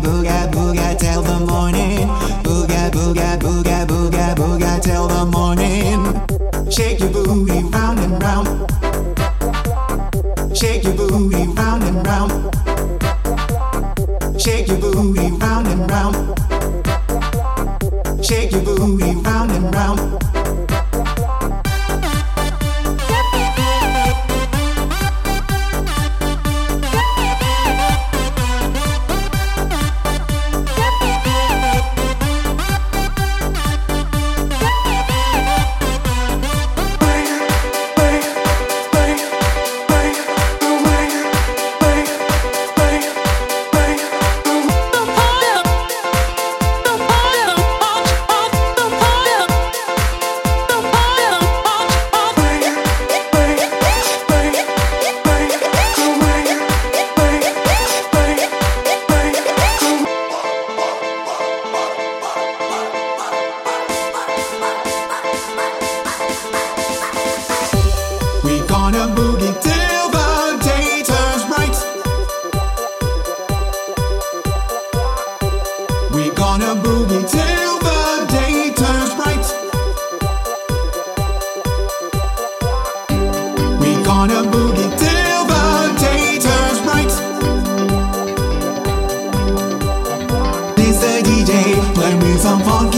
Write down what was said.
booga booga till the morning. Booga booga booga booga booga till the morning. Shake your booty round and round. Shake your booty round and round. Shake your booty round and round. Shake your booty round and round. We gonna boogie till the day turns bright. We gonna boogie till the day turns bright. We gonna boogie till the day turns bright. The DJ some funky